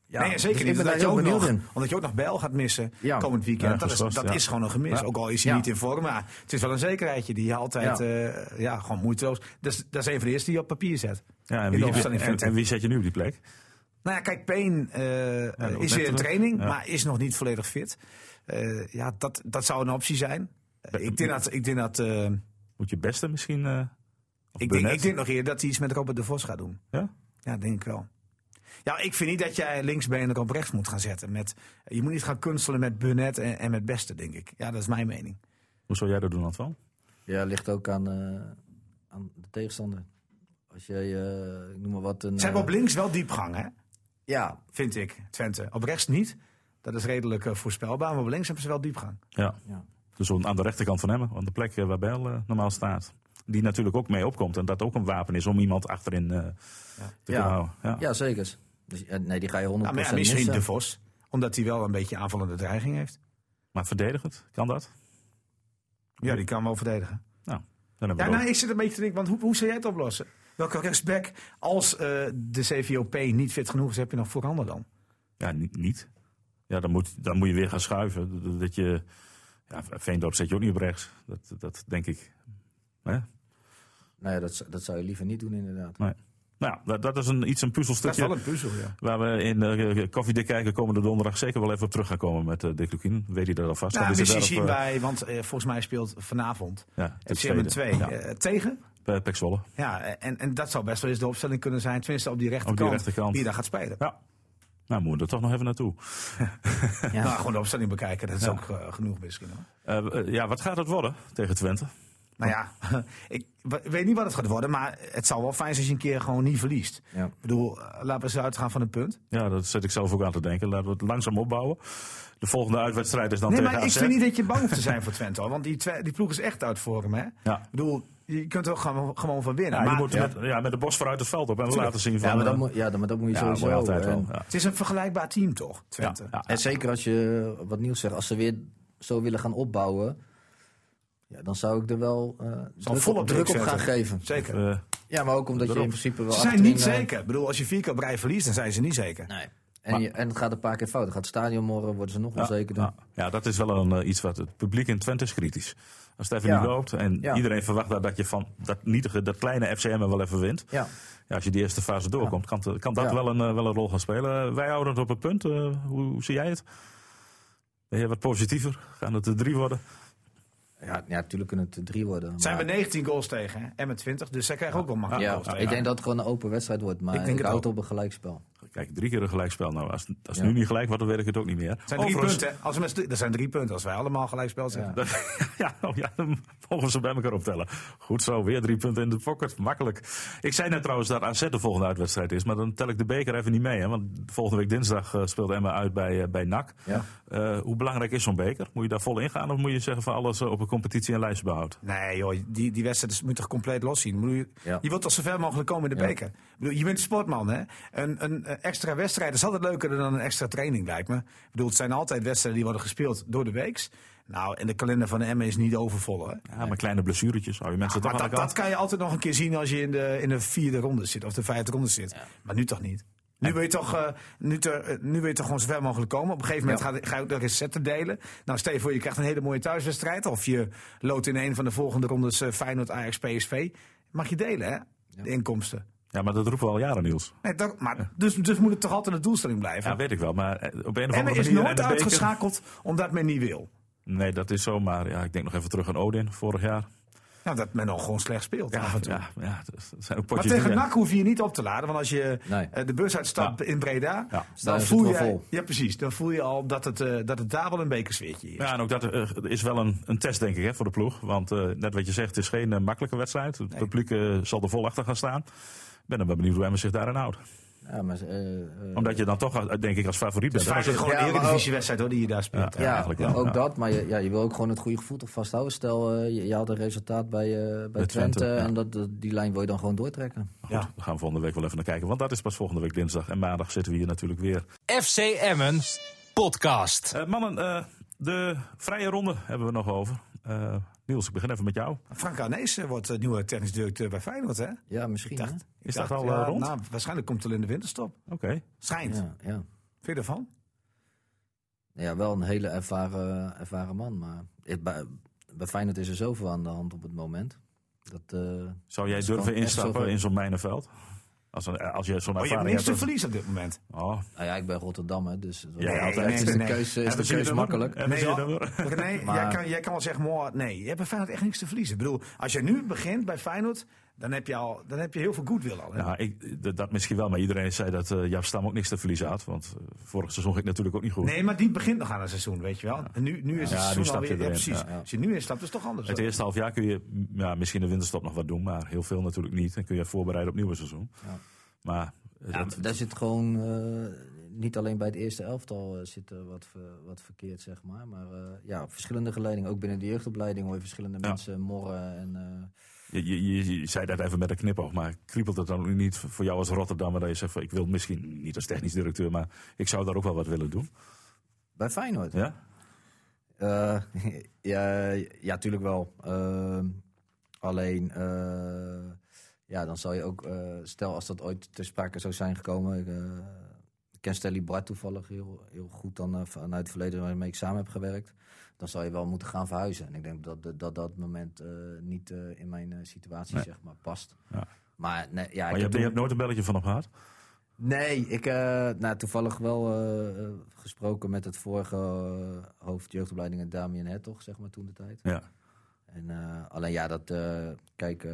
ja, nee, zeker dus niet. Omdat je, ook nog, omdat je ook nog Bijl gaat missen ja. komend weekend. dat, is, dat is gewoon een gemis. Ook al is hij niet in vorm. Maar het is wel een zekerheidje die je altijd uh, ja, gewoon moeiteloos... Dus, dat is een van de eerste die je op papier zet. Ja, en, wie, en, en, wie zet je nu op die plek? Nou ja, kijk, Peen is weer in training, maar is nog niet volledig fit. Uh, ja, dat, dat zou een optie zijn. Uh, ik denk dat. Ik denk dat uh, Moet je beste misschien. ik, denk, ik denk nog eerder dat hij iets met Robert de Vos gaat doen. Ja? Ja, denk ik wel. Ja, ik vind niet dat jij linksbeen op rechts moet gaan zetten. Met, je moet niet gaan kunstelen met Burnett en, en met Beste, denk ik. Ja, dat is mijn mening. Hoe zou jij dat doen, Antoine? Ja, ligt ook aan, aan de tegenstander. Als jij, ik noem maar wat... Een, Ze hebben op links wel diepgang, hè? Ja. Vind ik, Twente. Op rechts niet. Dat is redelijk uh, voorspelbaar, maar op links hebben ze wel diepgang. Ja. ja. Dus aan de rechterkant van hem, aan de plek waar Bijl uh, normaal staat. Die natuurlijk ook mee opkomt. En dat ook een wapen is om iemand achterin uh, ja. te ja. houden. Ja, ja zeker. Dus, nee, die ga je 100% ja, maar ja, misschien missen. De Vos, omdat hij wel een beetje aanvallende dreiging heeft. Maar verdedigend, kan dat? Ja, die kan wel verdedigen. Nou, dan hebben ja, we nou, ik zit een beetje te denken, want hoe, hoe zou jij het oplossen? Welke rechtsback, als uh, de CVOP niet fit genoeg is, heb je nog voorhanden dan? Ja, niet. niet. Ja, dan moet, dan moet je weer gaan schuiven. Dat je, ja, Veendorp zet je ook niet op rechts. Dat, dat denk ik. Hè? Nou ja, dat, dat zou je liever niet doen inderdaad. Nee. Nou, dat, dat is een, iets een puzzelstukje. Dat is wel een puzzel, ja. Waar we in uh, Koffiedik kijken komende donderdag zeker wel even op terug gaan komen met uh, Dick Lukien. Weet hij dat alvast? Nou, misschien zien wij, want uh, volgens mij speelt vanavond ja, FCM 2 ja. uh, tegen. Pek Zwolle. Ja, en, en dat zou best wel eens de opstelling kunnen zijn. Tenminste op die rechterkant, op die, rechterkant. die daar gaat spelen. Ja. Nou, moeten we er toch nog even naartoe. ja. Nou, gewoon de opstelling bekijken, dat is ook genoeg misschien. Hoor. ja, wat gaat het worden tegen Twente? Nou ja, ik weet niet wat het gaat worden, maar het zou wel fijn zijn als je een keer gewoon niet verliest. Ja. Ik bedoel, laten we eens uitgaan van een punt. Ja, dat zet ik zelf ook aan te denken. Laten we het langzaam opbouwen. De volgende uitwedstrijd is dan nee, tegen maar AZ. ik vind niet dat je bang hoeft te zijn voor Twente. Want die, die ploeg is echt uit vorm. Hè? Ja. Ik bedoel, je kunt er gewoon, gewoon van winnen. Ja, maar, je moet Met, ja, met de bos vooruit het veld op en laten zien van... Ja, maar dat, moet, ja, maar dat moet je sowieso... altijd wel. Het is een vergelijkbaar team toch, Twente? En zeker als je, wat nieuws zegt, als ze weer zo willen gaan opbouwen... Ja, dan zou ik er wel uh, druk, volop druk op gaan geven. Zeker. Uh, ja, maar ook omdat je in principe wel. Ze zijn niet zeker. Ik bedoel, als je vier keer brei verliest, dan zijn ze niet zeker. Nee. En, je, en het gaat een paar keer fout. Dan gaat het stadion morgen, worden ze nog onzekerder. Ja, ja, dat is wel een, uh, iets wat het publiek in Twente is kritisch. Als het even niet loopt en iedereen verwacht dat, dat je van dat, nietige, dat kleine FCM er wel even wint. Ja. Ja, als je die eerste fase doorkomt, kan, kan dat wel, een, wel een rol gaan spelen. wij houden het op het punt. hoe, hoe zie jij het? Ben je wat positiever? Gaan het er drie worden? Ja, ja, natuurlijk kunnen het drie worden. Zijn we 19 goals tegen hè? en met 20, dus zij krijgen ook wel makkelijk ja, goals tegen. Ik denk dat het gewoon een open wedstrijd wordt, maar ik, denk ik houd op een gelijkspel. Kijk, drie keer een gelijkspel. Nou, als, als het nu niet gelijk wordt, dan weet ik het ook niet meer. zijn drie punten. Als we dat zijn drie punten als wij allemaal gelijkspel zijn. Ja, ja, oh ja, dan mogen we ze bij elkaar optellen. Goed zo, weer drie punten in de pocket. Makkelijk. Ik zei net trouwens dat AZ de volgende uitwedstrijd is, maar dan tel ik de beker even niet mee. Hè, want volgende week dinsdag uh, speelt Emma uit bij, uh, bij NAC. Ja. Uh, hoe belangrijk is zo'n beker? Moet je daar vol in gaan of moet je zeggen van alles op een competitie en lijst behouden? Nee joh, die, die wedstrijd moet toch compleet los zien. Je, ja. je wilt toch zo ver mogelijk komen in de beker. Bedoel, je bent sportman hè. Een, een extra wedstrijd is altijd leuker dan een extra training lijkt me. Ik bedoel, het zijn altijd wedstrijden die worden gespeeld door de weeks. Nou, en de kalender van de M is niet overvol. Hè? Ja, maar kleine blessuretjes hou je mensen ja, toch maar dat, dat kan je altijd nog een keer zien als je in de, in de vierde ronde zit of de vijfde ronde zit. Maar nu toch niet. Nu wil, je toch, uh, nu, te, uh, nu wil je toch gewoon zo ver mogelijk komen. Op een gegeven moment ja. ga, ga, je ook nog eens zetten delen. Nou, stel je voor, je krijgt een hele mooie thuiswedstrijd. Of je loodt in een van de volgende rondes uh, Feyenoord, Ajax, PSV. Mag je delen, hè? De inkomsten. Ja, maar dat roepen we al jaren, Niels. Nee, dat, maar, dus, dus moet het toch altijd een doelstelling blijven? Ja, weet ik wel. Maar op een of andere en manier... is nooit uitgeschakeld omdat men niet wil. Nee, dat is zo. Maar ja, ik denk nog even terug aan Odin, vorig jaar. Nou, dat men nog gewoon slecht speelt ja, af en toe. Ja, ja, dat zijn ook maar tegen NAC hoef je je niet op te laden. Want als je nee. uh, de bus uitstapt ja. in Breda, ja. dan voel je... Vol. Ja, precies. Dan voel je al dat het, uh, dat het daar wel een bekersfeertje is. Ja, en ook dat uh, is wel een, een test, denk ik, hè, voor de ploeg. Want net wat je zegt, het is geen makkelijke wedstrijd. Het nee. publiek zal er vol achter gaan staan. Ik ben dan wel benieuwd hoe Emmen zich daarin houdt. Ja, maar, uh, uh, Omdat je dan toch, denk ik, als favoriet bent. Het is gewoon een eredivisiewedstrijd hoor, die je daar speelt. Ja, ja, ja ook dat. Maar je, ja, je wil ook gewoon het goede gevoel toch vasthouden. Stel, uh, je, je had een resultaat bij, bij, bij Twente, Twente en dat, die lijn wil je dan gewoon doortrekken. Goed, ja. we gaan volgende week wel even naar kijken. Want dat is pas volgende week dinsdag. En maandag zitten we hier natuurlijk weer. FC Emmen podcast. mannen, de vrije ronde hebben we nog over. Niels, ik begin even met jou. Frank Arnees wordt uh, nieuwe technisch directeur bij Feyenoord, hè? Ja, misschien. Dacht, is dacht, dat al ja, uh, rond? Nou, waarschijnlijk komt het al in de winterstop. Oké. Okay. Schijnt. Ja, ja. Vind je ervan? Ja, wel een hele ervaren, ervaren man. Maar het, bij, bij Feyenoord is er zoveel aan de hand op het moment. Dat, uh, Zou jij durven instappen in zo'n mijnenveld? Als, een, als je zo'n oh, je hebt niks te verliezen op dit moment. Oh. Nou ja, ik ben Rotterdam, hè, dus ja, nee, altijd nee, is de keuze, is de keuze makkelijk. Nee, nee, nee maar, jij, kan, jij kan wel zeggen, mooi, nee, je hebt bij Feyenoord echt niks te verliezen. Ik bedoel, als je nu begint bij Feyenoord, dan heb je, al, dan heb je heel veel goodwill al. Hè? Ja, ik, dat, dat, misschien wel, maar iedereen zei dat uh, Jaap Stam ook niks te verliezen had. Want uh, vorig seizoen ging natuurlijk ook niet goed. Nee, maar die begint nog aan een seizoen, weet je wel. Ja. En nu, nu is het ja, seizoen alweer, ja, precies. Ja, Als je nu instapt, is het toch anders. Het eerste half jaar kun je ja, misschien de winterstop nog wat doen, maar heel veel natuurlijk niet. Dan kun je voorbereiden op het nieuwe seizoen. Maar ja, daar zit gewoon uh, niet alleen bij het eerste elftal uh, zit er wat, ver, wat verkeerd, zeg maar. Maar uh, ja, verschillende geleidingen, ook binnen de jeugdopleiding hoor je verschillende ja. mensen morren. En, je, je, je, zei dat even met een knipoog, maar kriepelt het dan niet voor jou als Rotterdammer dat je zegt van ik wil misschien niet als technisch directeur, maar ik zou daar ook wel wat willen doen? Bij Feyenoord? Ja? ja, ja, tuurlijk wel. Ehm, alleen ja, dan zal je ook, uh, stel als dat ooit ter sprake zou zijn gekomen. Ik, ik ken Stelly Bart toevallig heel, heel goed dan, vanuit het verleden waarmee ik samen heb gewerkt. Dan zal je wel moeten gaan verhuizen. En ik denk dat dat, dat, dat moment niet in mijn situatie nee. zeg maar, past. Ja. Maar, nee, ja, maar je, hebt, je hebt nooit een belletje van hem gehad? Nee, ik heb nou, toevallig wel gesproken met het vorige hoofd jeugdopleidingen Damien Hertog, zeg maar, toen de tijd. Ja. En alleen ja, dat, kijk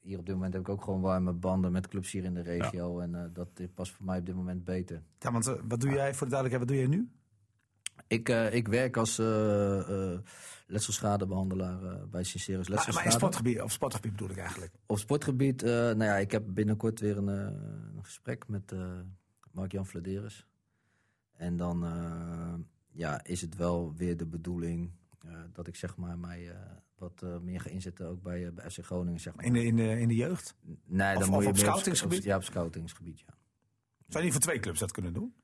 hier op dit moment heb ik ook gewoon warme banden met clubs hier in de regio. En uh, dat past voor mij op dit moment beter. Ja, want wat doe jij voor de duidelijkheid, wat doe jij nu? Ik, ik werk als letselschadebehandelaar bij Sincerus Letselschade. Maar, maar in sportgebied, of sportgebied bedoel ik eigenlijk? Op sportgebied, nou ja, ik heb binnenkort weer een, een gesprek met Mark-Jan Vladeres. En dan ja, is het wel weer de bedoeling dat ik zeg maar mij wat meer ga inzetten ook bij, bij FC Groningen. Zeg maar. in, de, in, de, in de jeugd? Nee, dan of, moet je op scoutingsgebied? ja, op scoutingsgebied, ja. Zou je niet voor twee clubs dat kunnen doen?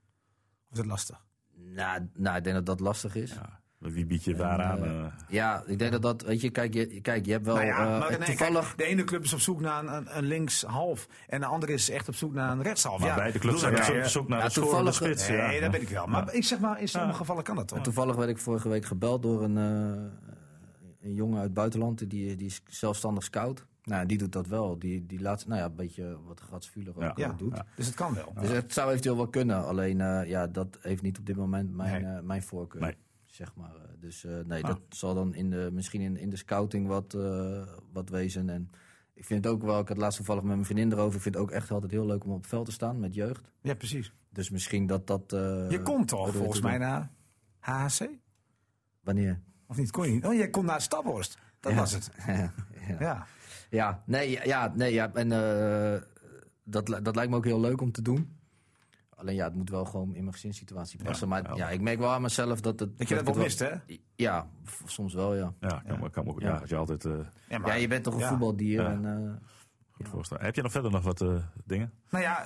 Of is dat lastig? Nou, nou ik denk dat dat lastig is. Ja. Wie bied je waaraan? Uh, ja, ik denk dat dat, weet je, kijk, je, kijk, je hebt wel nou ja, nee, toevallig... Kijk, de ene club is op zoek naar een, een linkshalf en de andere is echt op zoek naar een rechtshalf. Maar ja, beide clubs zijn ja, op zoek naar een toevallig, spits. Nee, dat weet ik wel. Maar ik zeg maar, in sommige gevallen kan dat toch? Toevallig werd ik vorige week gebeld door een, een jongen uit het buitenland, die, die is zelfstandig scout. Nou, die doet dat wel. Die, die laat, nou ja, een beetje wat Gatsvuler ook ja, doet. Ja. Dus het kan wel. Dus het zou eventueel wel kunnen. Alleen, uh, ja, dat heeft niet op dit moment mijn, nee. uh, mijn voorkeur. Nee. Zeg maar. Dus uh, nee, dat zal dan in de, misschien in, in de scouting wat, wat wezen. En ik vind het ook wel, ik had laatst toevallig met mijn vriendin erover. Ik vind het ook echt altijd heel leuk om op het veld te staan met jeugd. Ja, precies. Dus misschien dat dat... je komt toch volgens mij naar HHC? Wanneer? Of niet? Kon je niet? Oh, jij kon naar Staphorst. Dat was het. ja. Ja. nee, ja, nee, ja. En uh, dat, dat lijkt me ook heel leuk om te doen. Alleen ja, het moet wel gewoon in mijn gezinssituatie passen. Ja, maar ja, ik merk wel aan mezelf dat het... Dat je dat wel mist, hè? Ja, soms wel, ja. Ja, kan, ja. kan ook. Ja, je altijd... Uh, ja, maar, je bent toch een voetbaldier. En, uh, Goed voorstellen. Heb je nog verder nog wat uh, dingen? Nou ja,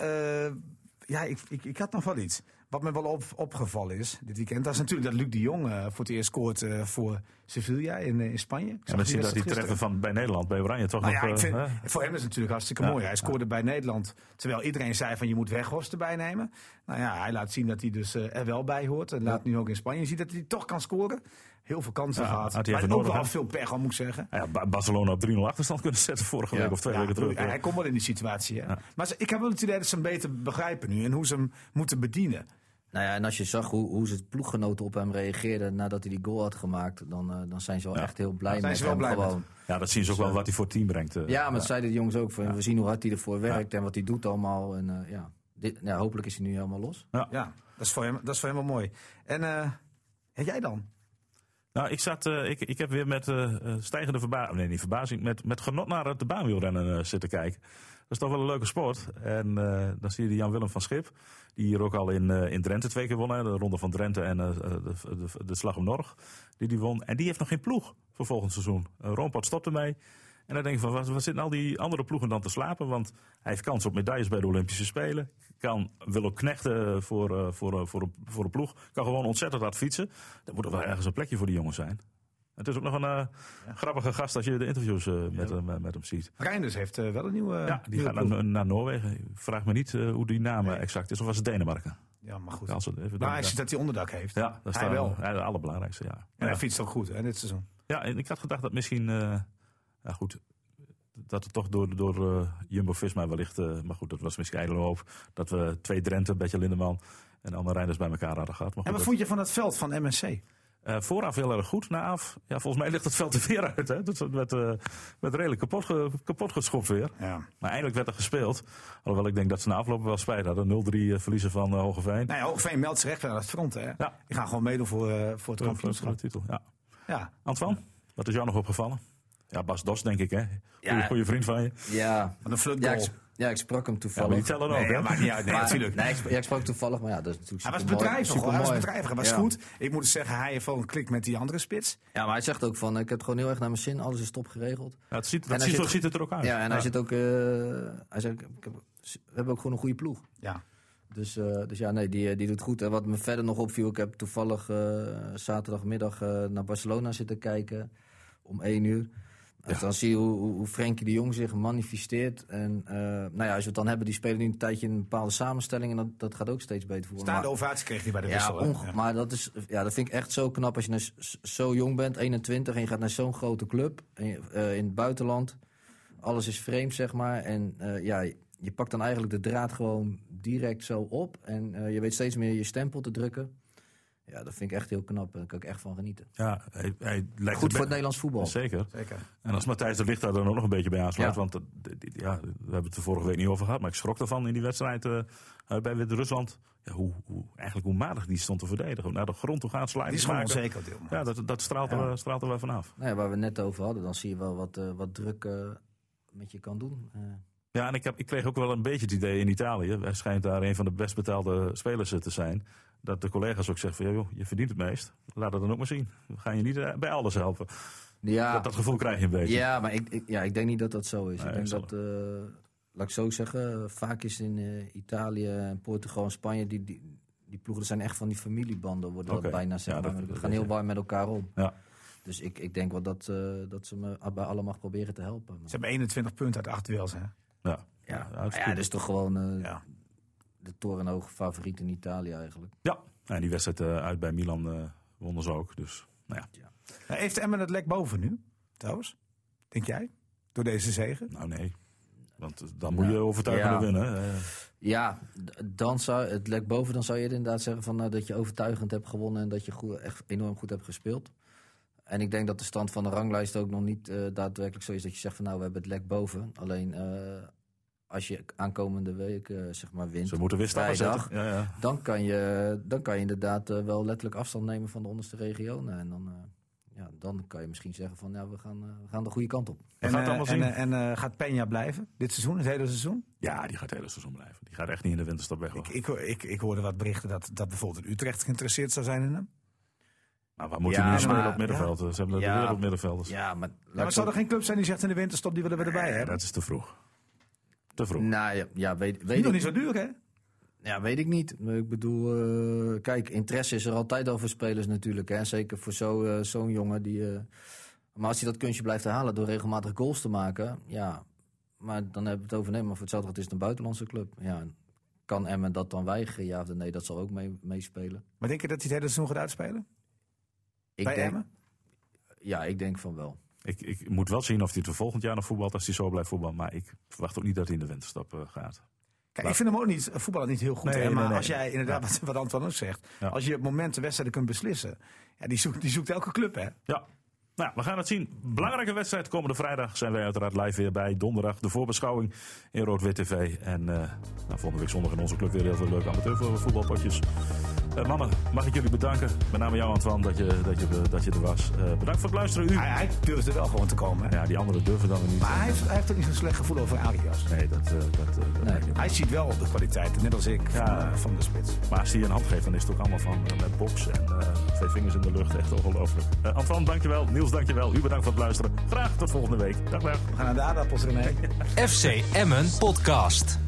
ja ik, ik, ik had nog wel iets. Wat me wel op, opgevallen is dit weekend, dat is natuurlijk dat Luc de Jong uh, voor het eerst scoort uh, voor Sevilla in, uh, in Spanje. Ja, misschien dat die treffen van bij Nederland, bij Oranje toch nou nog... Ja, vind, voor hem is het natuurlijk hartstikke ja, mooi. Hij scoorde bij Nederland, terwijl iedereen zei van je moet Weghorst erbij nemen. Nou ja, hij laat zien dat hij dus er wel bij hoort. En laat nu ook in Spanje zien dat hij toch kan scoren. Heel veel kansen gehad. Had hij maar ook wel veel pech, al moet ik zeggen. Ja, Barcelona op 3-0 achterstand kunnen zetten vorige week of twee weken terug. Hij komt wel in die situatie. Maar ik heb wel het idee dat ze hem beter begrijpen nu en hoe ze hem moeten bedienen. Nou ja, en als je zag hoe, hoe zijn ploeggenoten op hem reageerden nadat hij die goal had gemaakt, dan, uh, dan zijn ze wel ja. echt heel blij met hem. Blij gewoon. Met. Ja, dat zien ze ook wel wat hij voor het team brengt. Uh, ja, maar dat zeiden de jongens ook. Van, We zien hoe hard hij ervoor werkt en wat hij doet allemaal. En, uh, ja. Dit, ja, hopelijk is hij nu helemaal los. Ja, ja dat, is voor hem, dat is voor hem wel mooi. En en jij dan? Nou, ik, zat, ik, ik heb weer met stijgende verbazing, nee niet verbazing, met, met genot naar de baanwielrennen zitten kijken. Is toch wel een leuke sport. En dan zie je Jan-Willem van Schip. Die hier ook al in, uh, in Drenthe twee keer won. De Ronde van Drenthe en uh, de, de, de, Slag om Norg. Die die won. En die heeft nog geen ploeg voor volgend seizoen. Rompot stopt ermee. En dan denk ik van, wat, zitten al die andere ploegen dan te slapen? Want hij heeft kans op medailles bij de Olympische Spelen. Kan Willow knechten voor, voor, uh, voor, een, voor een ploeg. Kan gewoon ontzettend hard fietsen. Er moet er wel ergens een plekje voor die jongens zijn. Het is ook nog een uh, ja. grappige gast als je de interviews uh, met, ja. uh, met hem ziet. Reinders heeft wel een nieuwe. Ja, die gaat naar, naar, Noorwegen. Vraag me niet hoe die naam nee. exact is. Of was het Denemarken? Ja, maar goed. Als het even maar hij ziet dat hij onderdak heeft. Ja, dat is hij wel. Het allerbelangrijkste, ja. En hij fietst ook goed hè, dit seizoen. Ja, en ik had gedacht dat misschien. ja, goed. Dat het toch door, door Jumbo-Visma wellicht. maar goed, dat was misschien ijdele hoop. Dat we twee Drenthe, een beetje Lindeman. en andere rijders bij elkaar hadden gehad. Maar goed, en wat vond je van het veld van MSC? Uh, vooraf heel erg goed, na af. Ja, volgens mij ligt het veld er weer uit. Hè? Dat werd, uh, werd redelijk kapot, ge, kapot geschopt weer. Ja. Maar eindelijk werd er gespeeld. Alhoewel ik denk dat ze na afloop wel spijt hadden. 0-3 verliezen van uh, Hogeveen. Nou ja, Hogeveen meldt zich echt weer aan het front. Hè? Ja. Die gaan gewoon meedoen voor, voor het kampioenschap. Voor de titel, ja. ja. Antoine, wat is jou nog opgevallen? Ja, Bas Dos denk ik, hè? Goeie, ja. goeie vriend van je. Ja. Van een flutgoal. Ja, ja, ik sprak hem toevallig. Ja, maar die tellen ook, nee? Maakt niet uit, nee, natuurlijk. Nee, ik, ja, ik sprak toevallig, maar ja, dat is natuurlijk Hij was bedrijvig, hij was bedrijvig, hij was ja. goed. Ik moet zeggen, hij heeft wel een klik met die andere spits. Ja, maar hij zegt ook van, ik heb het gewoon heel erg naar mijn zin, alles is top geregeld. Ja, het ziet, dat ziet, zit, ziet het er ook uit. Ja, en hij zit ook, uh, hij zegt, ik heb, we hebben ook gewoon een goede ploeg. Ja. Dus, uh, dus ja, nee, die, die doet goed. En wat me verder nog opviel, ik heb toevallig uh, zaterdagmiddag naar Barcelona zitten kijken om één uur. Dus dan zie je hoe, hoe Frenkie de Jong zich manifesteert. En uh, nou ja, als we het dan hebben, die spelen nu een tijdje in een bepaalde samenstelling. En dat, dat gaat ook steeds beter voor. Staande ovatie kreeg hij bij de wissel. Ja, maar dat, is, ja, dat vind ik echt zo knap als je nou zo jong bent, 21, en je gaat naar zo'n grote club je, uh, in het buitenland. Alles is vreemd, zeg maar. En uh, ja, je pakt dan eigenlijk de draad gewoon direct zo op. En je weet steeds meer je stempel te drukken. Ja, dat vind ik echt heel knap. Daar kan ik echt van genieten. Ja, hij, hij lijkt Goed voor het Nederlands voetbal. Zeker. Zeker. En als Matthijs de Ligt daar dan ook nog een beetje bij aansluit. Want ja, we hebben het er vorige week niet over gehad. Maar ik schrok ervan in die wedstrijd uh, bij Wit-Rusland. Ja, hoe, hoe, eigenlijk hoe matig die stond te verdedigen. Naar de grond toe gaan slaan. Die is gewoon onzeker. Ja, dat, dat straalt, ja. er, straalt er wel vanaf. Nou ja, waar we net over hadden. Dan zie je wel wat, uh, wat druk uh, met je kan doen. Ja, en ik, heb, ik kreeg ook wel een beetje het idee in Italië. Hij schijnt daar een van de best betaalde spelers te zijn dat de collega's ook zeggen van, ja, joh, je verdient het meest. Laat het dan ook maar zien. We gaan je niet eh, bij alles helpen. Ja, dat, dat, gevoel krijg je een beetje. Ja, maar ik, ik, ja, ik denk niet dat dat zo is. ik denk dat, uh, laat ik zo zeggen, vaak is in uh, Italië, Portugal en Spanje, die, die, die ploegen zijn echt van die familiebanden, worden dat bijna zeg ja, We gaan heel warm met elkaar om. Ja. Dus ik, ik denk wel dat, uh, dat ze me bij allemaal proberen te helpen. Ze hebben 21 punten uit 8 duels, hè? Ja. Ja, ja, ja dat is toch gewoon... ja de torenhoge favoriet in Italië eigenlijk. Ja, en die wedstrijd uh, uit bij Milan uh, wonnen ze ook. Dus, nou ja. ja. Nou, heeft Emmen het lek boven nu, trouwens? Denk jij? Door deze zegen? Nou nee. Want eh, dan moet je overtuigend ja. winnen. Ja, dan zou het lek boven, dan zou je inderdaad zeggen van, nou, dat je overtuigend hebt gewonnen en dat je goed, echt enorm goed hebt gespeeld. En ik denk dat de stand van de ranglijst ook nog niet uh, daadwerkelijk zo is dat je zegt van nou, we hebben het lek boven. Alleen als je aankomende week uh, zeg maar wint, Ze moeten weer vrijdag, ja, ja. Dan, kan je, dan kan je inderdaad uh, wel letterlijk afstand nemen van de onderste regionen. En dan, uh, ja, dan kan je misschien zeggen van ja, we gaan, we gaan de goede kant op. En, gaat, en, en gaat Peña blijven dit seizoen, het hele seizoen? Ja, die gaat het hele seizoen blijven. Die gaat echt niet in de winterstop weg. Ik, ik, ik, ik hoorde wat berichten dat, dat bijvoorbeeld Utrecht geïnteresseerd zou zijn in hem. Maar waar moeten ja, nu spelen op middenveld? Ze hebben ja, de wereldmiddenvelders. Ja, maar, ja, maar zou er geen club zijn die zegt in de winterstop die willen we erbij hebben? Dat is te vroeg. Te vroeg. Nou ja, ja weet, weet ik nog niet zo duur, hè? Ja, weet ik niet. Ik bedoel, uh, kijk, interesse is er altijd over spelers natuurlijk. Hè? Zeker voor zo, uh, zo'n jongen die. Uh, maar als hij dat kunstje blijft herhalen door regelmatig goals te maken, ja. Maar dan hebben we het over nee, maar voor hetzelfde het is een buitenlandse club. Ja, kan Emmen dat dan weigeren? Ja of nee, dat zal ook mee, meespelen. Maar denk je dat hij het hele seizoen gaat uitspelen? Ik Bij denk, Emmen? Ja, ik denk van wel. Ik, ik moet wel zien of hij het volgend jaar nog voetbalt als hij zo blijft voetballen. Maar ik verwacht ook niet dat hij in de winterstap uh, gaat. Kijk, ik vind hem ook niet, voetballen niet heel goed. Nee, nee, maar nee, als jij inderdaad, wat, wat Antoine ook zegt, ja. als je op momenten wedstrijden kunt beslissen, ja, die, zoekt, die zoekt elke club, hè? Ja, nou, we gaan het zien. Belangrijke wedstrijd. Komende vrijdag zijn wij uiteraard live weer bij. Donderdag de voorbeschouwing in Rood-Wit TV. En uh, nou, volgende week zondag in onze club weer heel veel leuke amateurvoetbalpotjes. Uh, mannen, mag ik jullie bedanken. Met name jou, Antoine, dat je, dat je, dat je er was. Uh, bedankt voor het luisteren. U. Hij, hij durfde wel gewoon te komen. Hè? Ja, die anderen durven dan niet. Maar hij heeft, hij heeft ook niet zo'n slecht gevoel over Arias. Nee, dat, dat, dat nee. Hij ziet wel de kwaliteiten, net als ik, ja. van, van, de spits. Maar als hij een hand geeft, dan is het ook allemaal van met box en twee vingers in de lucht. Echt ongelooflijk. Antoine, dankjewel. Niels, dankjewel. U bedankt voor het luisteren. Graag tot volgende week. Dag, dag. We gaan naar de aardappels, René. FC Emmen Podcast.